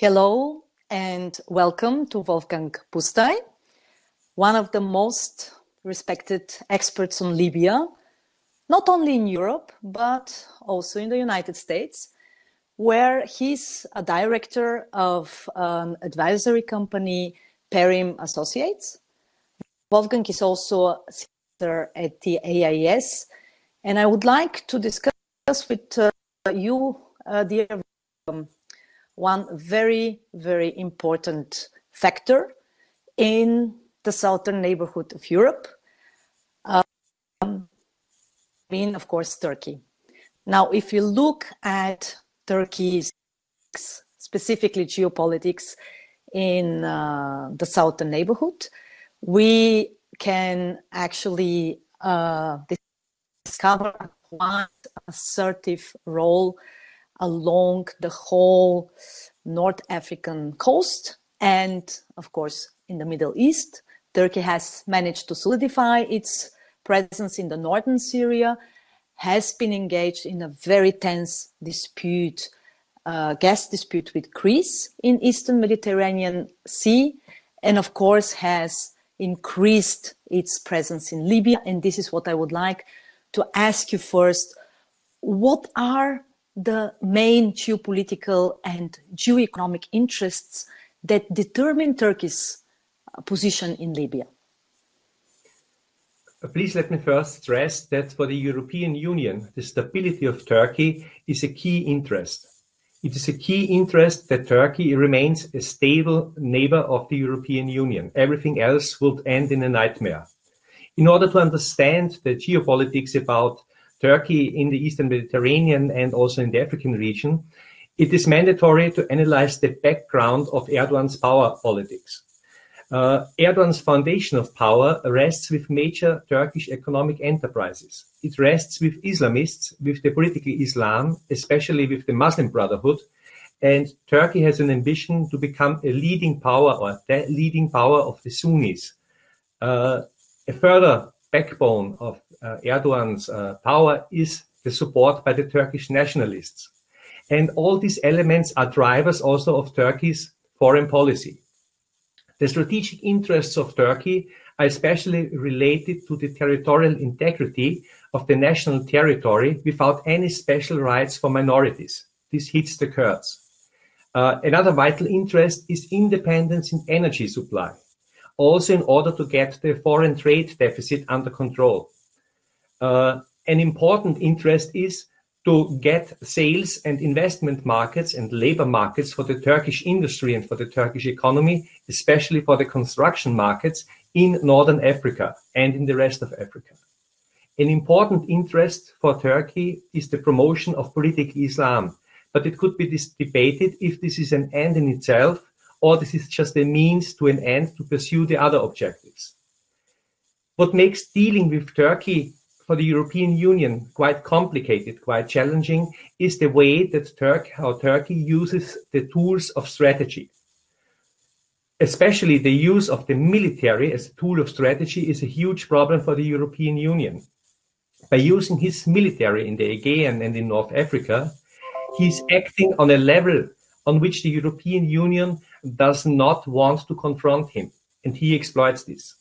Hello and welcome to Wolfgang Pusztai, one of the most respected experts on Libya, not only in Europe, but also in the United States, where he's a director of an advisory company, Perim Associates. Wolfgang is also a senior at the AIS, and I would like to discuss with uh, you, uh, dear um, one very, very important factor in the southern neighborhood of Europe, um, being, of course, Turkey. Now, if you look at Turkey's specifically geopolitics in uh, the southern neighborhood, we can actually uh, discover quite assertive role along the whole North African coast and, of course, in the Middle East. Turkey has managed to solidify its presence in the northern Syria, has been engaged in a very tense dispute, uh, gas dispute with Greece in eastern Mediterranean Sea, and of course has increased its presence in Libya. And this is what I would like to ask you first. What are the main geopolitical and geoeconomic interests that determine Turkey's uh, position in Libya? Uh, please let me first stress that for the European Union, the stability of Turkey is a key interest. It is a key interest that Turkey remains a stable neighbor of the European Union. Everything else would end in a nightmare. In order to understand the geopolitics about Turkey in the Eastern Mediterranean and also in the African region, it is mandatory to analyze the background of Erdogan's power politics. Uh, Erdogan's foundation of power rests with major Turkish economic enterprises. It rests with Islamists, with the political Islam, especially with the Muslim Brotherhood, and Turkey has an ambition to become a leading power or the leading power of the Sunnis. Uh, a further backbone of Erdogan's uh, power is the support by the Turkish nationalists. And all these elements are drivers also of Turkey's foreign policy. The strategic interests of Turkey are especially related to the territorial integrity of the national territory without any special rights for minorities. This hits the Kurds. Uh, another vital interest is independence in energy supply also in order to get the foreign trade deficit under control. Uh, an important interest is to get sales and investment markets and labor markets for the Turkish industry and for the Turkish economy, especially for the construction markets in Northern Africa and in the rest of Africa. An important interest for Turkey is the promotion of political Islam, but it could be debated if this is an end in itself or this is just a means to an end to pursue the other objectives. What makes dealing with Turkey for the European Union quite complicated, quite challenging, is the way that Turk, how Turkey uses the tools of strategy. Especially the use of the military as a tool of strategy is a huge problem for the European Union. By using his military in the Aegean and in North Africa, he's acting on a level on which the European Union does not want to confront him, and he exploits this.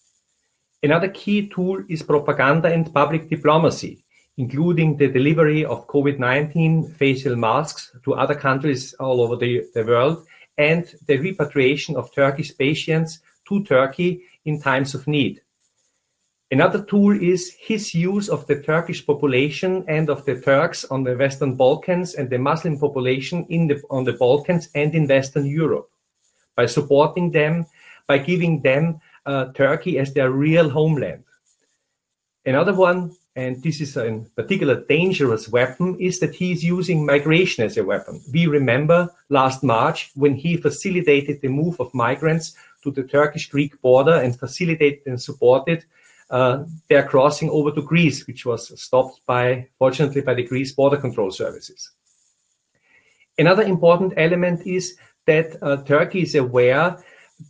Another key tool is propaganda and public diplomacy, including the delivery of COVID-19 facial masks to other countries all over the, the world and the repatriation of Turkish patients to Turkey in times of need. Another tool is his use of the Turkish population and of the Turks on the Western Balkans and the Muslim population in the, on the Balkans and in Western Europe by supporting them, by giving them uh, Turkey as their real homeland. Another one, and this is a particular dangerous weapon, is that he is using migration as a weapon. We remember last March when he facilitated the move of migrants to the Turkish-Greek border and facilitated and supported uh, their crossing over to Greece, which was stopped by, fortunately, by the Greece border control services. Another important element is that uh, Turkey is aware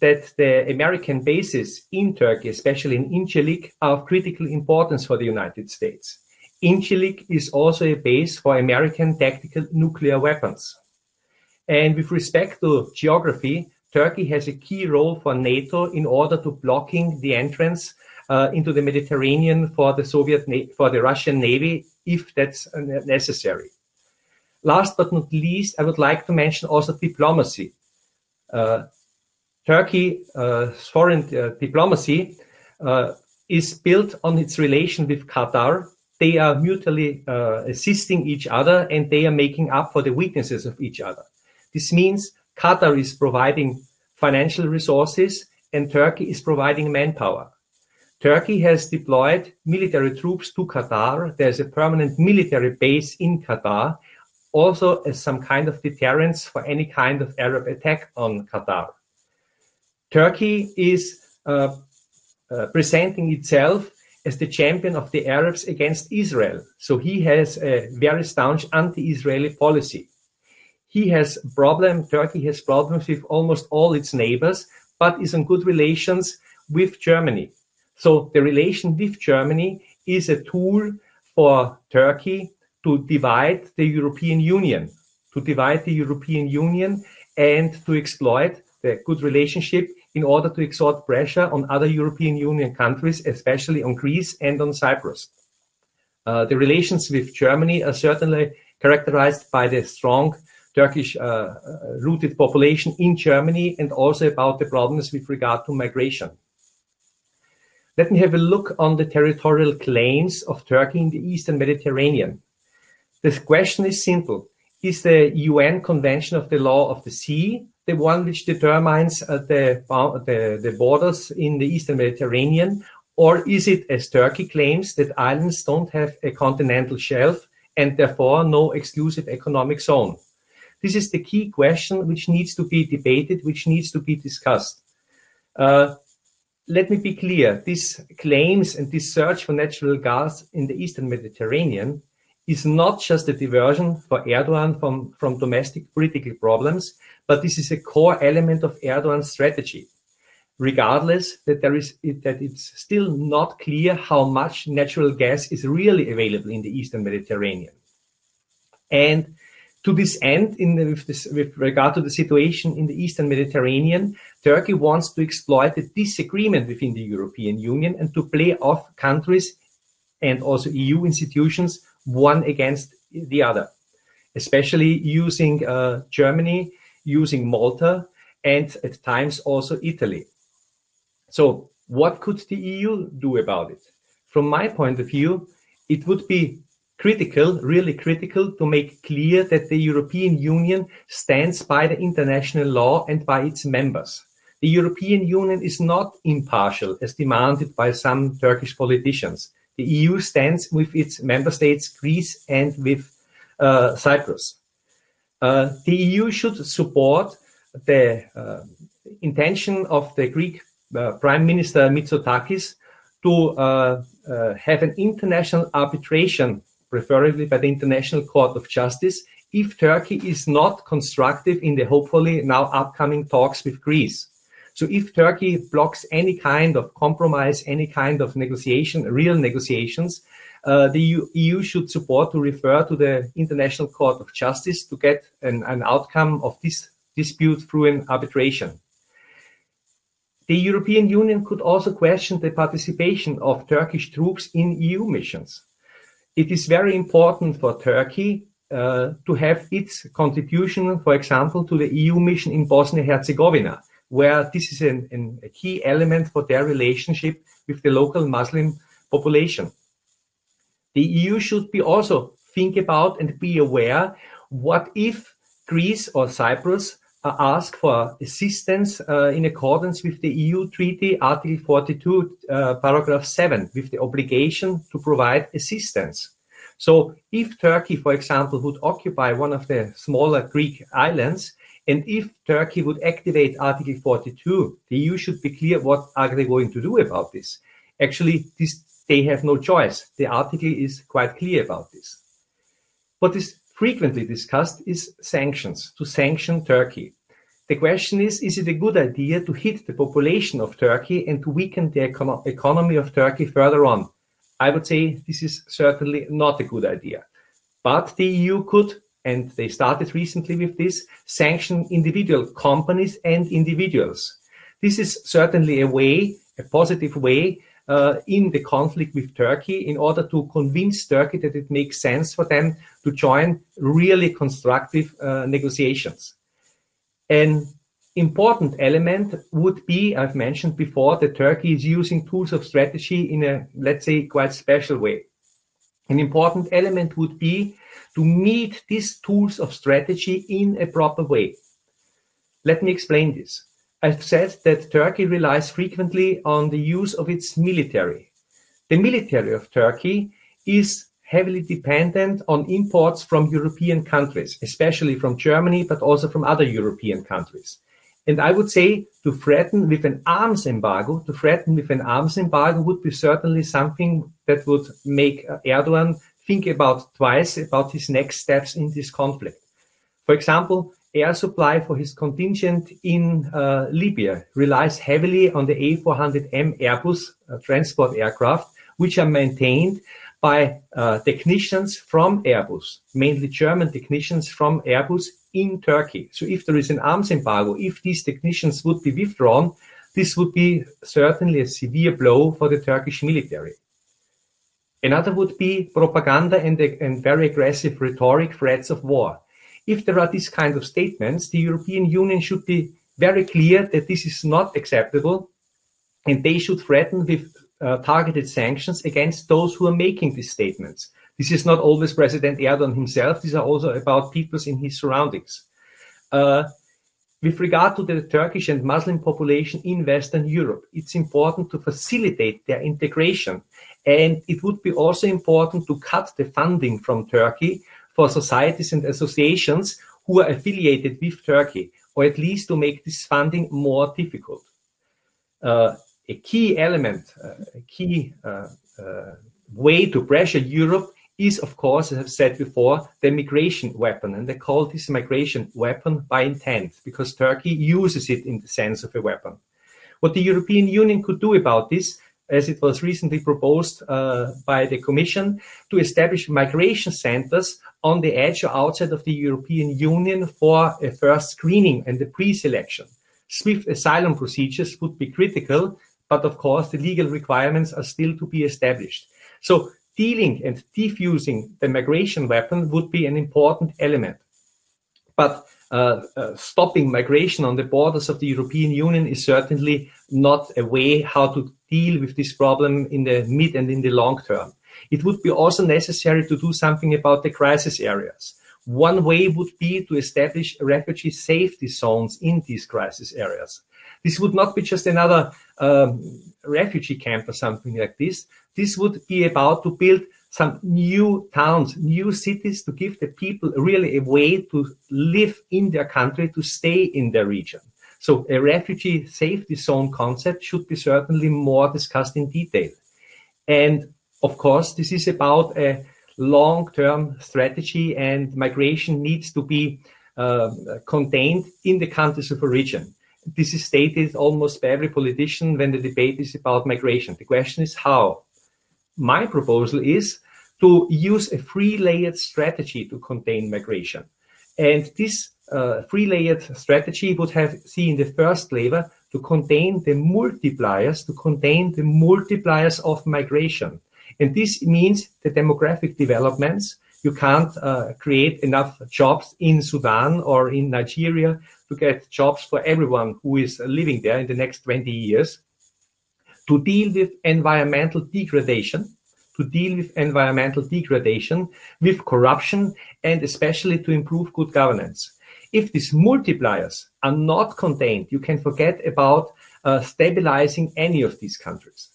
that the American bases in Turkey, especially in Incirlik, are of critical importance for the United States. Incirlik is also a base for American tactical nuclear weapons. And with respect to geography, Turkey has a key role for NATO in order to blocking the entrance uh, into the Mediterranean for the Soviet for the Russian Navy if that's necessary. Last but not least, I would like to mention also diplomacy. Uh, Turkey uh, foreign uh, diplomacy uh, is built on its relation with Qatar. They are mutually assisting each other and they are making up for the weaknesses of each other. This means Qatar is providing financial resources and Turkey is providing manpower. Turkey has deployed military troops to Qatar. There's a permanent military base in Qatar, also as some kind of deterrence for any kind of Arab attack on Qatar. Turkey is uh, uh, presenting itself as the champion of the Arabs against Israel. So he has a very staunch anti-Israeli policy. He has problem, Turkey has problems with almost all its neighbors, but is in good relations with Germany. So the relation with Germany is a tool for Turkey to divide the European Union, to divide the European Union and to exploit the good relationship in order to exert pressure on other European Union countries, especially on Greece and on Cyprus. Uh, the relations with Germany are certainly characterized by the strong Turkish uh, uh rooted population in Germany and also about the problems with regard to migration. Let me have a look on the territorial claims of Turkey in the Eastern Mediterranean. The question is simple. Is the UN Convention of the Law of the Sea the one which determines uh, the, the, the borders in the Eastern Mediterranean? Or is it, as Turkey claims, that islands don't have a continental shelf and therefore no exclusive economic zone? This is the key question which needs to be debated, which needs to be discussed. Uh, let me be clear, these claims and this search for natural gas in the Eastern Mediterranean is not just a diversion for Erdogan from, from domestic political problems, but this is a core element of Erdogan's strategy. Regardless that there is that it's still not clear how much natural gas is really available in the Eastern Mediterranean. And to this end, the, with, this, with, regard to the situation in the Eastern Mediterranean, Turkey wants to exploit the disagreement within the European Union and to play off countries and also EU institutions one against the other, especially using uh, Germany, using Malta, and at times also Italy. So what could the EU do about it? From my point of view, it would be critical, really critical, to make clear that the European Union stands by the international law and by its members. The European Union is not impartial as demanded by some Turkish politicians. The EU stands with its member states, Greece and with uh, Cyprus. Uh, the EU should support the uh, intention of the Greek uh, Prime Minister Mitsotakis to uh, uh, have an international arbitration preferably by the International Court of Justice, if Turkey is not constructive in the hopefully now upcoming talks with Greece. So if Turkey blocks any kind of compromise, any kind of negotiation, real negotiations, uh, the EU, should support to refer to the International Court of Justice to get an, an outcome of this dispute through an arbitration. The European Union could also question the participation of Turkish troops in EU missions it is very important for Turkey uh, to have its contribution, for example, to the EU mission in Bosnia-Herzegovina, where this is an, an, a key element for their relationship with the local Muslim population. The EU should be also think about and be aware what if Greece or Cyprus ask for assistance uh, in accordance with the EU Treaty, Article 42, uh, paragraph 7, with the obligation to provide assistance. So if Turkey, for example, would occupy one of the smaller Greek islands, and if Turkey would activate Article 42, the EU should be clear what are they going to do about this. Actually, this, they have no choice. The article is quite clear about this. What is frequently discussed is sanctions, to sanction Turkey. The question is, is it a good idea to hit the population of Turkey and to weaken the econo economy of Turkey further on? I would say this is certainly not a good idea. But the EU could and they started recently with this, sanction individual companies and individuals. This is certainly a way, a positive way, uh, in the conflict with Turkey in order to convince Turkey that it makes sense for them to join really constructive uh, negotiations. An important element would be, I've mentioned before, that Turkey is using tools of strategy in a, let's say, quite special way. An important element would be to meet these tools of strategy in a proper way. Let me explain this. I've said that Turkey relies frequently on the use of its military. The military of Turkey is heavily dependent on imports from European countries, especially from Germany, but also from other European countries. And I would say to threaten with an arms embargo, to threaten with an arms embargo would be certainly something that would make Erdogan think about twice about his next steps in this conflict. For example, air supply for his contingent in uh, Libya relies heavily on the A400M Airbus uh, transport aircraft, which are maintained by uh, technicians from Airbus, mainly German technicians from Airbus in Turkey. So if there is an arms embargo, if these technicians would be withdrawn, this would be certainly a severe blow for the Turkish military. Another would be propaganda and, and very aggressive rhetoric threats of war. If there are these kind of statements, the European Union should be very clear that this is not acceptable and they should threaten with uh, targeted sanctions against those who are making these statements. This is not always President Erdogan himself. These are also about peoples in his surroundings. Uh, with regard to the Turkish and Muslim population in Western Europe, it's important to facilitate their integration. And it would be also important to cut the funding from Turkey for societies and associations who are affiliated with Turkey, or at least to make this funding more difficult. Uh, a key element, uh, a key uh, uh, way to pressure Europe is, of course, as I've said before, the migration weapon. And they call this migration weapon by intent because Turkey uses it in the sense of a weapon. What the European Union could do about this, as it was recently proposed uh, by the Commission, to establish migration centers on the edge or outside of the European Union for a first screening and the pre-selection. Swift asylum procedures would be critical, but of course the legal requirements are still to be established. So Dealing and defusing the migration weapon would be an important element. But uh, uh, stopping migration on the borders of the European Union is certainly not a way how to deal with this problem in the mid and in the long term. It would be also necessary to do something about the crisis areas. One way would be to establish refugee safety zones in these crisis areas. This would not be just another um, refugee camp or something like this. This would be about to build some new towns, new cities to give the people really a way to live in their country, to stay in their region. So a refugee safety zone concept should be certainly more discussed in detail. And of course, this is about a long-term strategy and migration needs to be uh, contained in the countries of origin. This is stated almost by every politician when the debate is about migration. The question is how my proposal is to use a three-layered strategy to contain migration. And this uh, three-layered strategy would have seen the first layer to contain the multipliers, to contain the multipliers of migration. And this means the demographic developments. You can't uh, create enough jobs in Sudan or in Nigeria to get jobs for everyone who is living there in the next 20 years to deal with environmental degradation, to deal with environmental degradation, with corruption, and especially to improve good governance. If these multipliers are not contained, you can forget about uh, stabilizing any of these countries.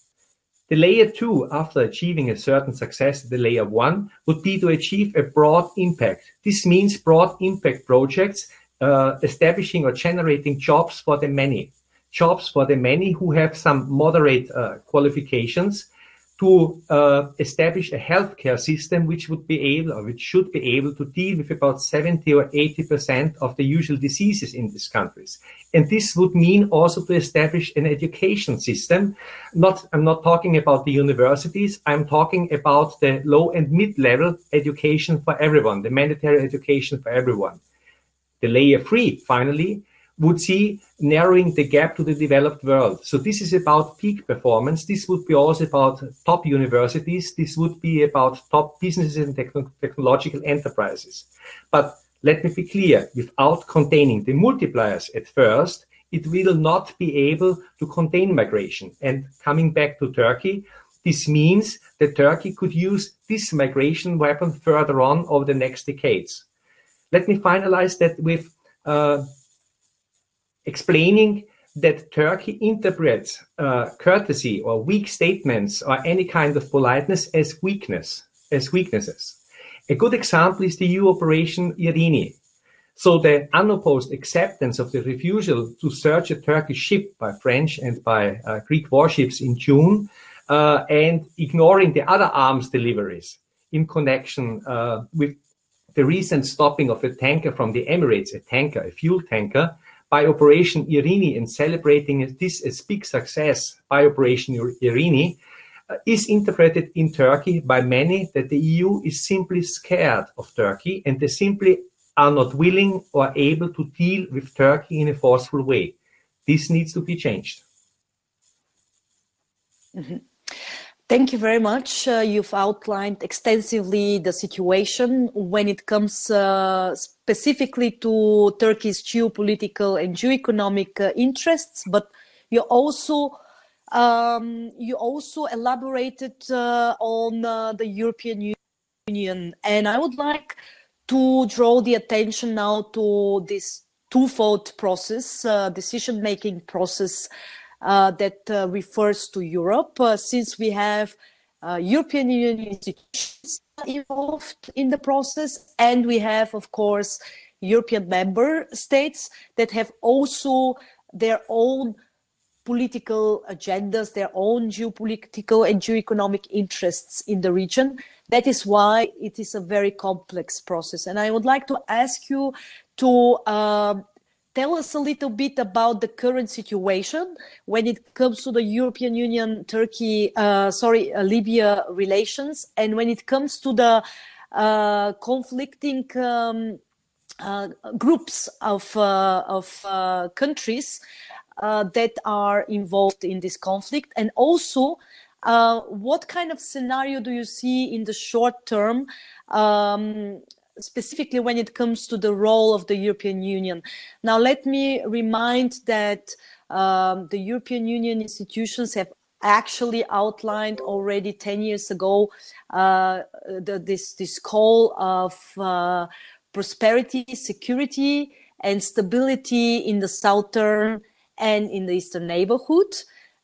The layer two, after achieving a certain success, the layer one, would be to achieve a broad impact. This means broad impact projects uh, establishing or generating jobs for the many jobs for the many who have some moderate uh, qualifications to uh, establish a healthcare system which would be able or which should be able to deal with about 70 or 80 percent of the usual diseases in these countries. And this would mean also to establish an education system. Not, I'm not talking about the universities. I'm talking about the low and mid-level education for everyone, the mandatory education for everyone. The layer three, finally, would see narrowing the gap to the developed world. So this is about peak performance. This would be also about top universities. This would be about top businesses and technological enterprises. But let me be clear, without containing the multipliers at first, it will not be able to contain migration. And coming back to Turkey, this means that Turkey could use this migration weapon further on over the next decades. Let me finalize that with uh, explaining that Turkey interprets uh, courtesy or weak statements or any kind of politeness as weakness, as weaknesses. A good example is the EU Operation Irini. So the unopposed acceptance of the refusal to search a Turkish ship by French and by uh, Greek warships in June, uh, and ignoring the other arms deliveries in connection uh, with the recent stopping of a tanker from the Emirates, a tanker, a fuel tanker, by Operation Irini and celebrating this as big success by Operation Irini uh, is interpreted in Turkey by many that the EU is simply scared of Turkey and they simply are not willing or able to deal with Turkey in a forceful way. This needs to be changed. Mm -hmm. Thank you very much. Uh, you've outlined extensively the situation when it comes uh, specifically to Turkey's geopolitical and geoeconomic uh, interests, but you also um, you also elaborated uh, on uh, the European Union, and I would like to draw the attention now to this twofold process, uh, decision-making process that uh, refers to Europe, uh, since we have European Union institutions involved in the process, and we have, of course, European member states that have also their own political agendas, their own geopolitical and geoeconomic interests in the region. That is why it is a very complex process. And I would like to ask you to um, tell us a little bit about the current situation when it comes to the European Union, Turkey, uh, sorry, uh, Libya relations, and when it comes to the uh, conflicting um, uh, groups of uh, of uh, countries that are involved in this conflict, and also. what kind of scenario do you see in the short term um, specifically when it comes to the role of the European Union. Now, let me remind that um, the European Union institutions have actually outlined already 10 years ago uh, the, this, this call of uh, prosperity, security, and stability in the southern and in the eastern neighborhood,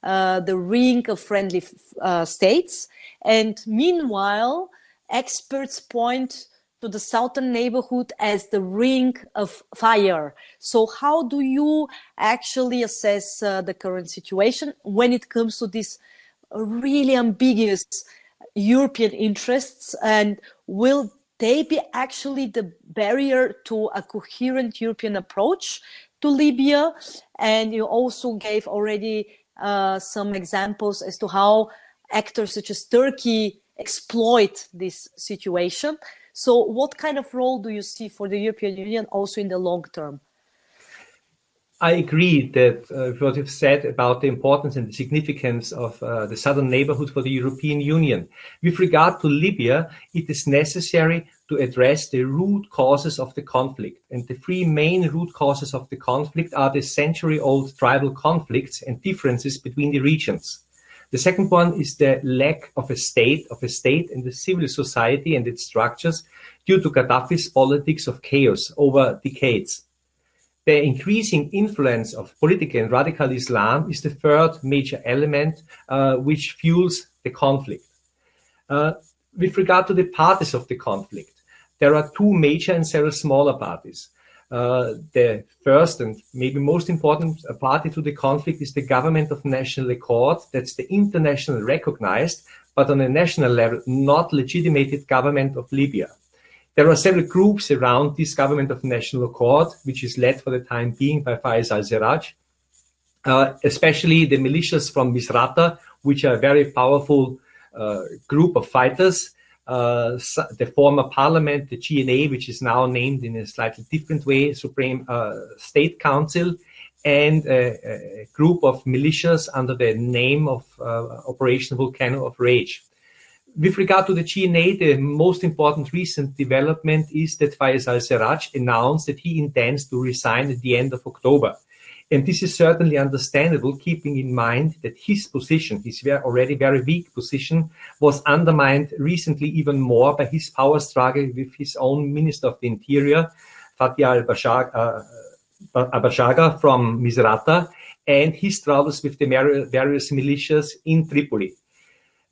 uh, the ring of friendly uh, states. And meanwhile, experts point to the southern neighborhood as the ring of fire. So how do you actually assess uh, the current situation when it comes to these really ambiguous European interests and will they be actually the barrier to a coherent European approach to Libya? And you also gave already uh, some examples as to how actors such as Turkey exploit this situation. So what kind of role do you see for the European Union also in the long term? I agree that uh, what you've said about the importance and the significance of uh, the southern neighborhood for the European Union. With regard to Libya, it is necessary to address the root causes of the conflict. And the three main root causes of the conflict are the century old tribal conflicts and differences between the regions. The second one is the lack of a state, of a state and the civil society and its structures due to Gaddafi's politics of chaos over decades. The increasing influence of political and radical Islam is the third major element uh, which fuels the conflict. Uh, with regard to the parties of the conflict, there are two major and several smaller parties. Uh, the first and maybe most important party to the conflict is the government of national accord. That's the internationally recognized but on a national level, not legitimated government of Libya. There are several groups around this government of national accord, which is led for the time being by Fayez al-Sarraj, uh, especially the militias from Misrata, which are a very powerful uh, group of fighters. Uh, the former parliament, the GNA, which is now named in a slightly different way, Supreme uh, State Council, and a, a, group of militias under the name of uh, Operation Volcano of Rage. With regard to the GNA, the most important recent development is that Fayez al-Sarraj announced that he intends to resign at the end of October. And this is certainly understandable, keeping in mind that his position, his already very weak position, was undermined recently even more by his power struggle with his own Minister of the Interior, Fathi al-Bashaga uh, from Misrata, and his troubles with the various militias in Tripoli.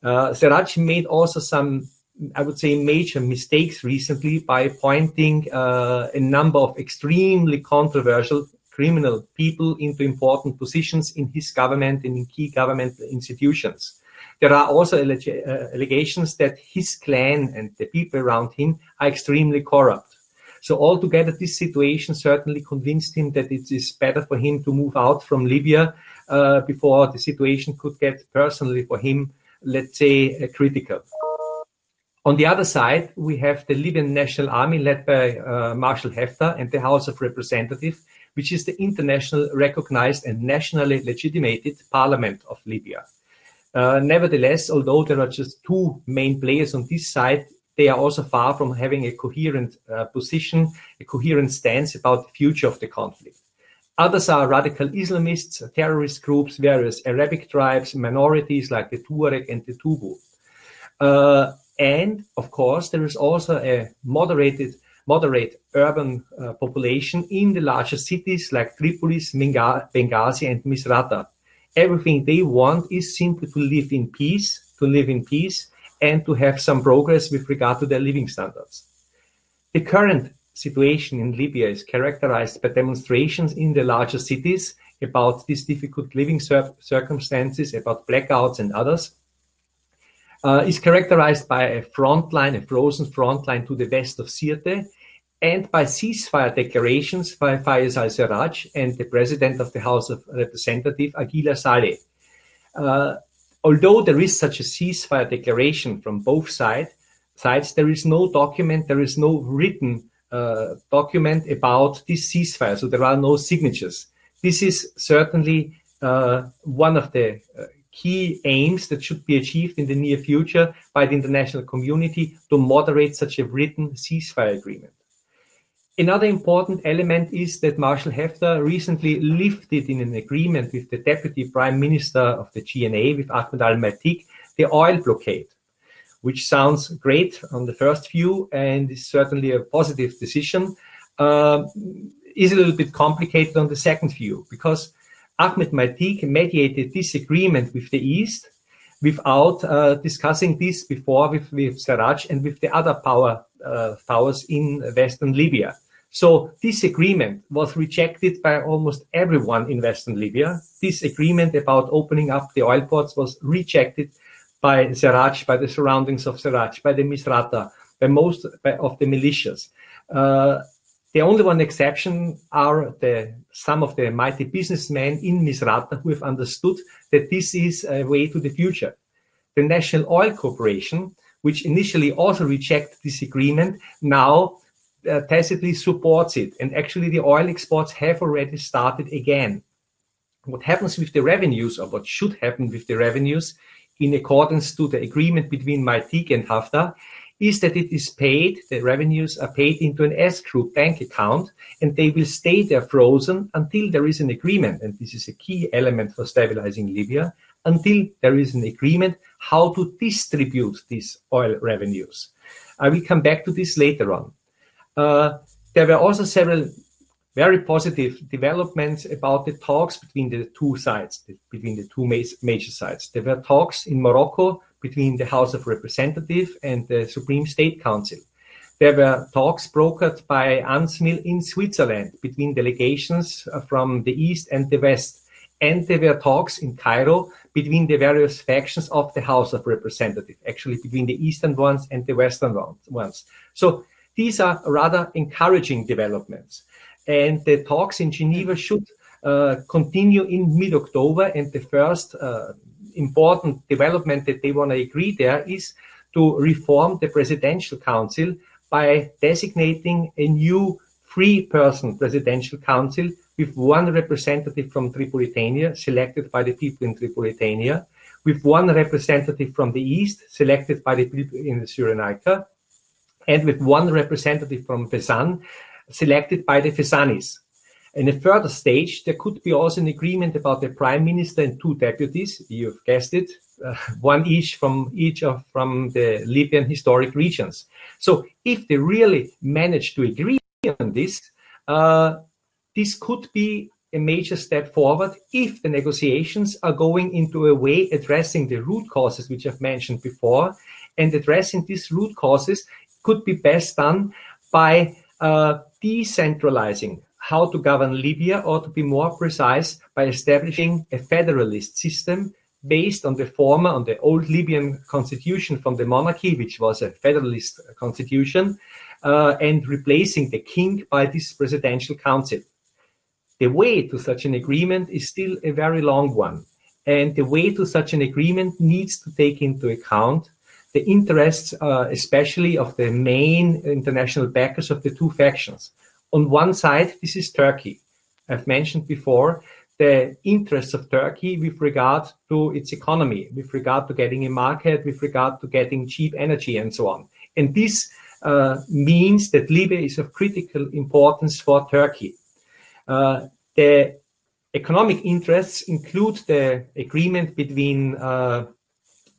Uh, Sarraj made also some I would say, major mistakes recently by appointing uh, a number of extremely controversial criminal people into important positions in his government and in key government institutions. There are also uh, allegations that his clan and the people around him are extremely corrupt. So altogether, this situation certainly convinced him that it is better for him to move out from Libya uh, before the situation could get personally for him, let's say, uh, critical. On the other side, we have the Libyan National Army led by uh, Marshal Haftar and the House of Representatives, which is the international recognized and nationally legitimated parliament of Libya. Uh, nevertheless, although there are just two main players on this side, they are also far from having a coherent uh, position, a coherent stance about the future of the conflict. Others are radical Islamists, terrorist groups, various Arabic tribes, minorities like the Tuareg and the Tubu. Uh, and of course, there is also a moderated moderate urban uh, population in the larger cities like Tripolis, Benghazi, and Misrata. Everything they want is simply to live in peace, to live in peace, and to have some progress with regard to their living standards. The current situation in Libya is characterized by demonstrations in the larger cities about these difficult living cir circumstances, about blackouts and others. Uh, is characterized by a front line, a frozen front line to the west of Sirte, and by ceasefire declarations by Fayez al-Sarraj and the president of the House of Representatives, Aguila Saleh. Uh, although there is such a ceasefire declaration from both side, sides, there is no document, there is no written uh, document about this ceasefire, so there are no signatures. This is certainly uh, one of the uh, key aims that should be achieved in the near future by the international community to moderate such a written ceasefire agreement. Another important element is that Marshal Haftar recently lifted in an agreement with the Deputy Prime Minister of the GNA, with Ahmed al-Matik, the oil blockade, which sounds great on the first view and is certainly a positive decision, uh, is a little bit complicated on the second view because Ahmed Matik mediated this agreement with the East without uh, discussing this before with, with Sarraj and with the other power uh, powers in Western Libya. So this agreement was rejected by almost everyone in Western Libya. This agreement about opening up the oil ports was rejected by Sarraj, by the surroundings of Sarraj, by the Misrata, by most of the militias. Uh, the only one exception are the some of the mighty businessmen in Misrata who have understood that this is a way to the future. The National Oil Corporation, which initially also rejected this agreement, now uh, tacitly supports it. And actually, the oil exports have already started again. What happens with the revenues, or what should happen with the revenues, in accordance to the agreement between Matik and Haftar, is that it is paid, the revenues are paid into an escrow bank account, and they will stay there frozen until there is an agreement. And this is a key element for stabilizing Libya, until there is an agreement how to distribute these oil revenues. I will come back to this later on. Uh, there were also several very positive developments about the talks between the two sides, between the two major sides. There were talks in Morocco between the House of Representatives and the Supreme State Council. There were talks brokered by UNSMIL in Switzerland between delegations from the East and the West. and there were talks in Cairo between the various factions of the House of Representatives, actually between the eastern ones and the western ones. So these are rather encouraging developments. And the talks in Geneva should uh, continue in mid-October. And the first uh, important development that they want to agree there is to reform the Presidential Council by designating a new three-person Presidential Council with one representative from Tripolitania, selected by the people in Tripolitania, with one representative from the east, selected by the people in Cyrenaica, and with one representative from Fezzan, selected by the Fezzanis. In a further stage, there could be also an agreement about the prime minister and two deputies. You've guessed it, uh, one each from each of from the Libyan historic regions. So, if they really manage to agree on this, uh, this could be a major step forward if the negotiations are going into a way addressing the root causes, which I've mentioned before, and addressing these root causes could be best done by uh, decentralizing how to govern Libya, or to be more precise, by establishing a federalist system based on the former, on the old Libyan constitution from the monarchy, which was a federalist constitution, uh, and replacing the king by this presidential council. The way to such an agreement is still a very long one. And the way to such an agreement needs to take into account the interests, uh, especially of the main international backers of the two factions. On one side, this is Turkey. I've mentioned before the interests of Turkey with regard to its economy, with regard to getting a market, with regard to getting cheap energy and so on. And this uh, means that Libya is of critical importance for Turkey. Uh, the economic interests include the agreement between uh,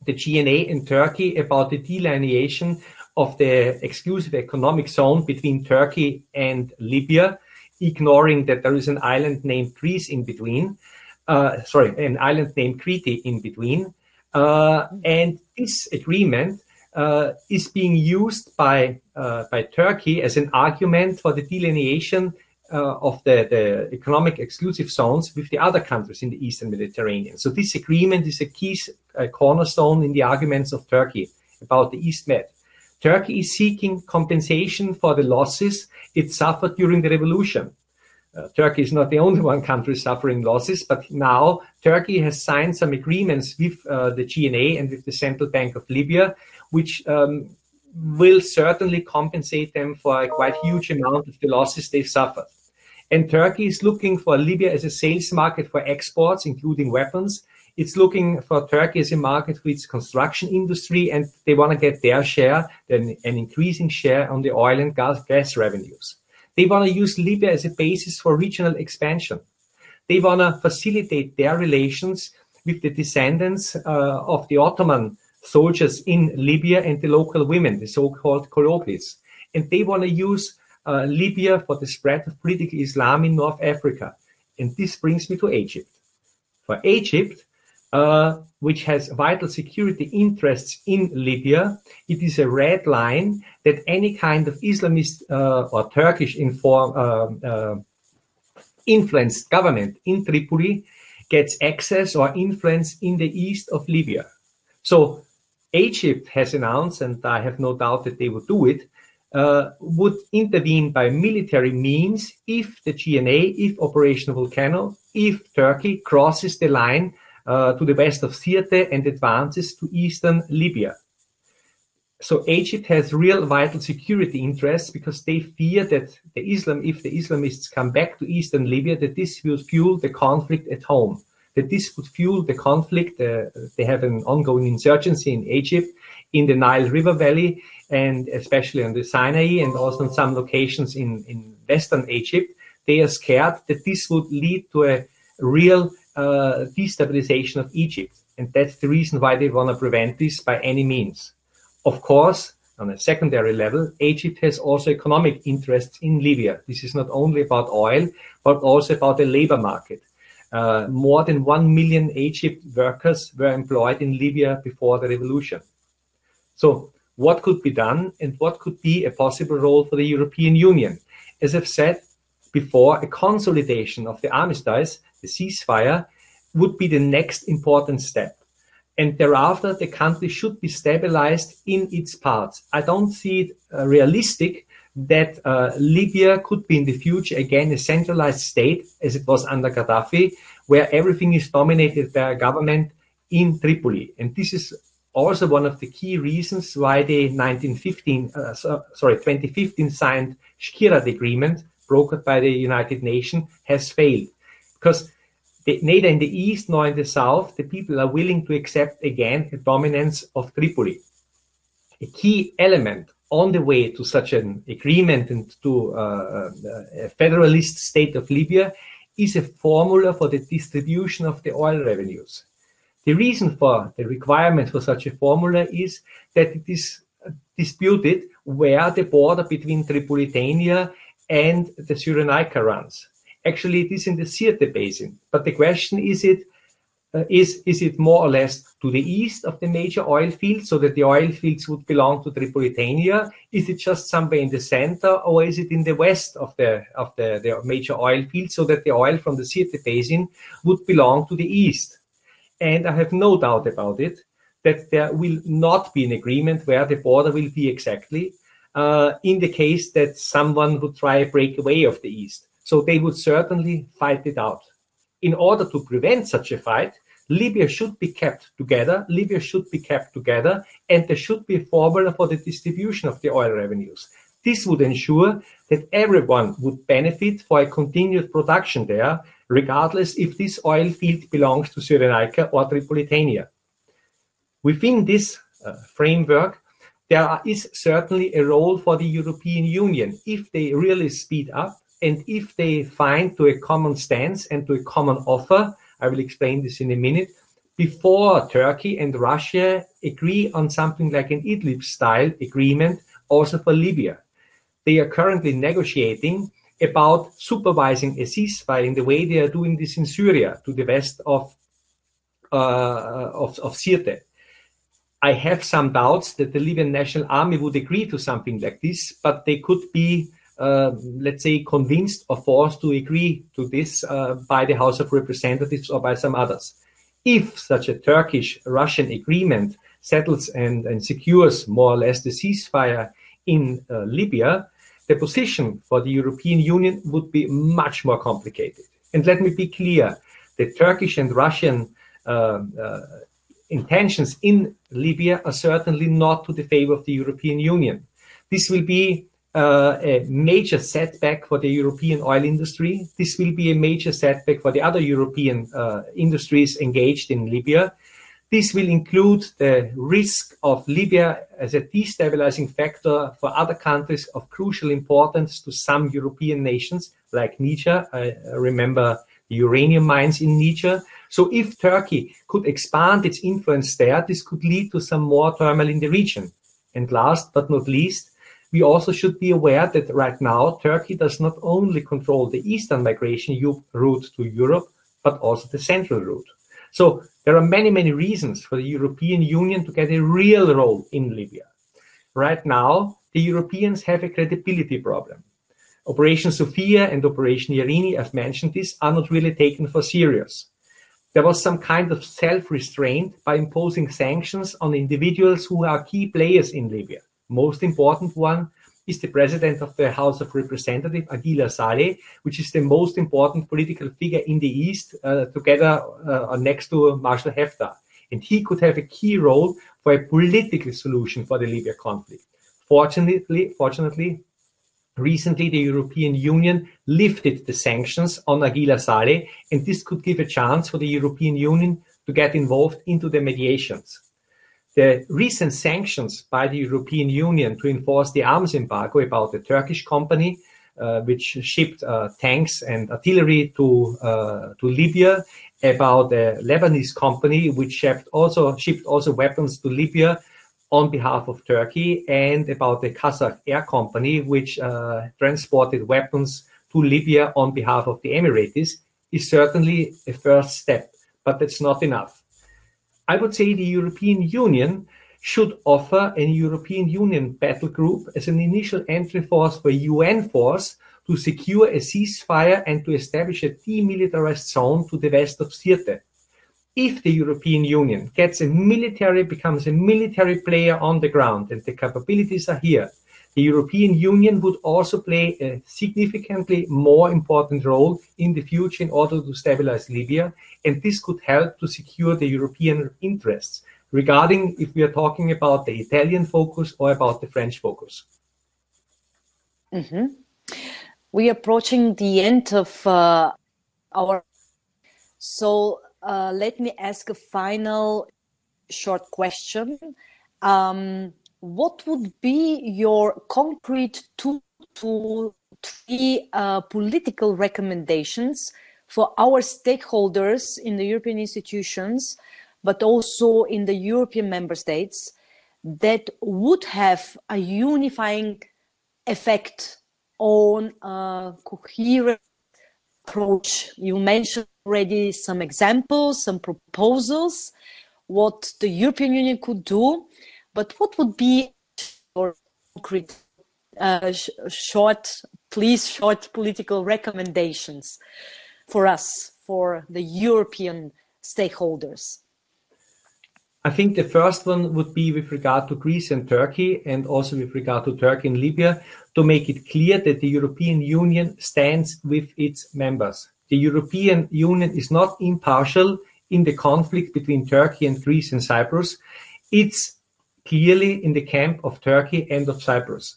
the GNA and Turkey about the delineation of the exclusive economic zone between Turkey and Libya, ignoring that there is an island named Greece in between. Uh, sorry, an island named Crete in between. Uh, and this agreement uh, is being used by uh, by Turkey as an argument for the delineation uh, of the, the economic exclusive zones with the other countries in the Eastern Mediterranean. So this agreement is a key cornerstone in the arguments of Turkey about the East Med. Turkey is seeking compensation for the losses it suffered during the revolution. Uh, Turkey is not the only one country suffering losses, but now Turkey has signed some agreements with uh, the GNA and with the Central Bank of Libya, which um, will certainly compensate them for a quite huge amount of the losses they've suffered. And Turkey is looking for Libya as a sales market for exports, including weapons. It's looking for Turkey as a market for its construction industry, and they want to get their share, then an increasing share on the oil and gas, gas revenues. They want to use Libya as a basis for regional expansion. They want to facilitate their relations with the descendants uh, of the Ottoman soldiers in Libya and the local women, the so-called Kologlis. And they want to use uh, Libya for the spread of political Islam in North Africa. And this brings me to Egypt. For Egypt, uh, which has vital security interests in Libya, it is a red line that any kind of Islamist uh, or Turkish inform, uh, uh, influenced government in Tripoli gets access or influence in the east of Libya. So Egypt has announced, and I have no doubt that they will do it, uh, would intervene by military means if the GNA, if Operation Volcano, if Turkey crosses the line to the west of Sirte and advances to eastern Libya. So Egypt has real vital security interests because they fear that the Islam, if the Islamists come back to eastern Libya, that this will fuel the conflict at home, that this would fuel the conflict. Uh, they have an ongoing insurgency in Egypt in the Nile River Valley and especially on the Sinai and also in some locations in, in Western Egypt, they are scared that this would lead to a real uh, destabilization of Egypt. And that's the reason why they want to prevent this by any means. Of course, on a secondary level, Egypt has also economic interests in Libya. This is not only about oil, but also about the labor market. Uh, more than 1 million Egypt workers were employed in Libya before the revolution. So what could be done and what could be a possible role for the European Union. As I've said before, a consolidation of the armistice, the ceasefire, would be the next important step. And thereafter, the country should be stabilized in its parts. I don't see it uh, realistic that uh, Libya could be in the future again a centralized state as it was under Gaddafi, where everything is dominated by a government in Tripoli. And this is also one of the key reasons why the 1915, uh, so, sorry, 2015 signed Skhirat agreement brokered by the United Nations has failed because the, neither in the east nor in the south the people are willing to accept again the dominance of Tripoli. A key element on the way to such an agreement and to uh, uh a federalist state of Libya is a formula for the distribution of the oil revenues. The reason for the requirement for such a formula is that it is disputed where the border between Tripolitania and the Cyrenaica runs. Actually, it is in the Sirte Basin. But the question is it uh, is is it more or less to the east of the major oil fields, so that the oil fields would belong to Tripolitania? Is it just somewhere in the center, or is it in the west of the of the, the major oil fields, so that the oil from the Sirte Basin would belong to the east? And I have no doubt about it that there will not be an agreement where the border will be exactly uh, in the case that someone would try a breakaway of the East. So they would certainly fight it out. In order to prevent such a fight, Libya should be kept together, Libya should be kept together, and there should be a formula for the distribution of the oil revenues. This would ensure that everyone would benefit for a continued production there regardless if this oil field belongs to Cyrenaica or Tripolitania. Within this uh, framework, there is certainly a role for the European Union if they really speed up and if they find to a common stance and to a common offer. I will explain this in a minute. Before Turkey and Russia agree on something like an Idlib style agreement also for Libya. They are currently negotiating about supervising a ceasefire in the way they are doing this in Syria to the west of uh, of, of Sirte. I have some doubts that the Libyan National Army would agree to something like this, but they could be, let's say, convinced or forced to agree to this uh, by the House of Representatives or by some others. If such a Turkish-Russian agreement settles and, and secures more or less the ceasefire in uh, Libya, the position for the European Union would be much more complicated. And let me be clear, the Turkish and Russian uh, uh, intentions in Libya are certainly not to the favor of the European Union. This will be uh, a major setback for the European oil industry. This will be a major setback for the other European uh, industries engaged in Libya. This will include the risk of Libya as a destabilizing factor for other countries of crucial importance to some European nations, like Niger. I remember the uranium mines in Niger. So if Turkey could expand its influence there, this could lead to some more turmoil in the region. And last but not least, we also should be aware that right now Turkey does not only control the eastern migration route to Europe, but also the central route. So there are many, many reasons for the European Union to get a real role in Libya. Right now, the Europeans have a credibility problem. Operation Sophia and Operation Irini, I've mentioned this, are not really taken for serious. There was some kind of self-restraint by imposing sanctions on individuals who are key players in Libya. Most important one is the president of the House of Representatives, Aguila Saleh, which is the most important political figure in the East, uh, together uh, next to Marshal Haftar. And he could have a key role for a political solution for the Libya conflict. Fortunately, fortunately, recently the European Union lifted the sanctions on Aguila Saleh, and this could give a chance for the European Union to get involved into the mediations. The recent sanctions by the European Union to enforce the arms embargo about the Turkish company, uh, which shipped uh, tanks and artillery to uh, to Libya, about the Lebanese company which shipped also shipped also weapons to Libya on behalf of Turkey, and about the Kazakh Air Company which uh, transported weapons to Libya on behalf of the Emirates, is certainly a first step, but that's not enough. I would say the European Union should offer a European Union battle group as an initial entry force for UN force to secure a ceasefire and to establish a demilitarized zone to the west of Sirte. if the European Union gets a military, becomes a military player on the ground, and the capabilities are here, the European Union would also play a significantly more important role in the future in order to stabilize Libya, and this could help to secure the European interests, regarding if we are talking about the Italian focus or about the French focus. Mm-hmm. We are approaching the end of uh, our. So uh, let me ask a final short question. Um, what would be your concrete two to three uh, political recommendations for our stakeholders in the European institutions, but also in the European member states, that would have a unifying effect on a coherent approach. You mentioned already some examples, some proposals, what the European Union could do, but what would be your concrete, uh, sh short, please, short political recommendations for us, for the European stakeholders? I think the first one would be with regard to Greece and Turkey, and also with regard to Turkey and Libya, to make it clear that the European Union stands with its members. The European Union is not impartial in the conflict between Turkey and Greece and Cyprus. It's clearly in the camp of Turkey and of Cyprus.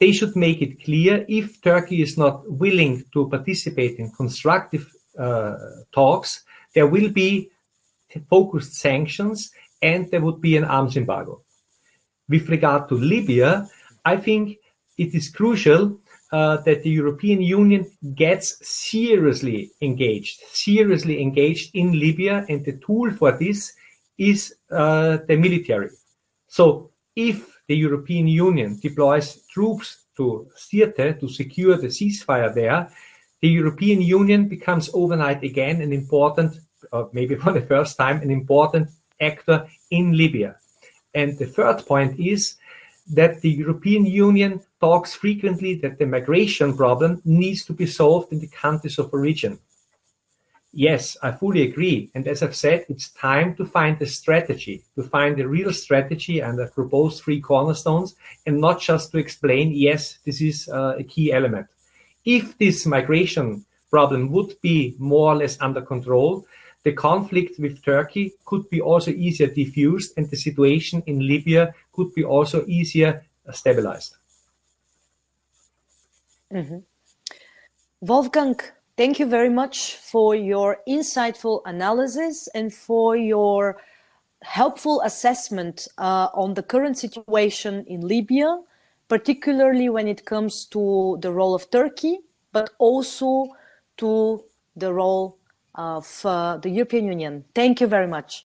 They should make it clear if Turkey is not willing to participate in constructive uh, talks, there will be focused sanctions and there would be an arms embargo. With regard to Libya, I think it is crucial uh, that the European Union gets seriously engaged, seriously engaged in Libya, and the tool for this is uh, the military. So if the European Union deploys troops to Sirte to secure the ceasefire there, the European Union becomes overnight again an important, or maybe for the first time, an important actor in Libya. And the third point is that the European Union talks frequently that the migration problem needs to be solved in the countries of origin. Yes, I fully agree. And as I've said, it's time to find a strategy, to find a real strategy and I've proposed three cornerstones and not just to explain, yes, this is uh, a key element. If this migration problem would be more or less under control, the conflict with Turkey could be also easier diffused and the situation in Libya could be also easier stabilized. Mm -hmm. Wolfgang, thank you very much for your insightful analysis and for your helpful assessment uh, on the current situation in Libya, particularly when it comes to the role of Turkey, but also to the role of uh, the European Union. Thank you very much.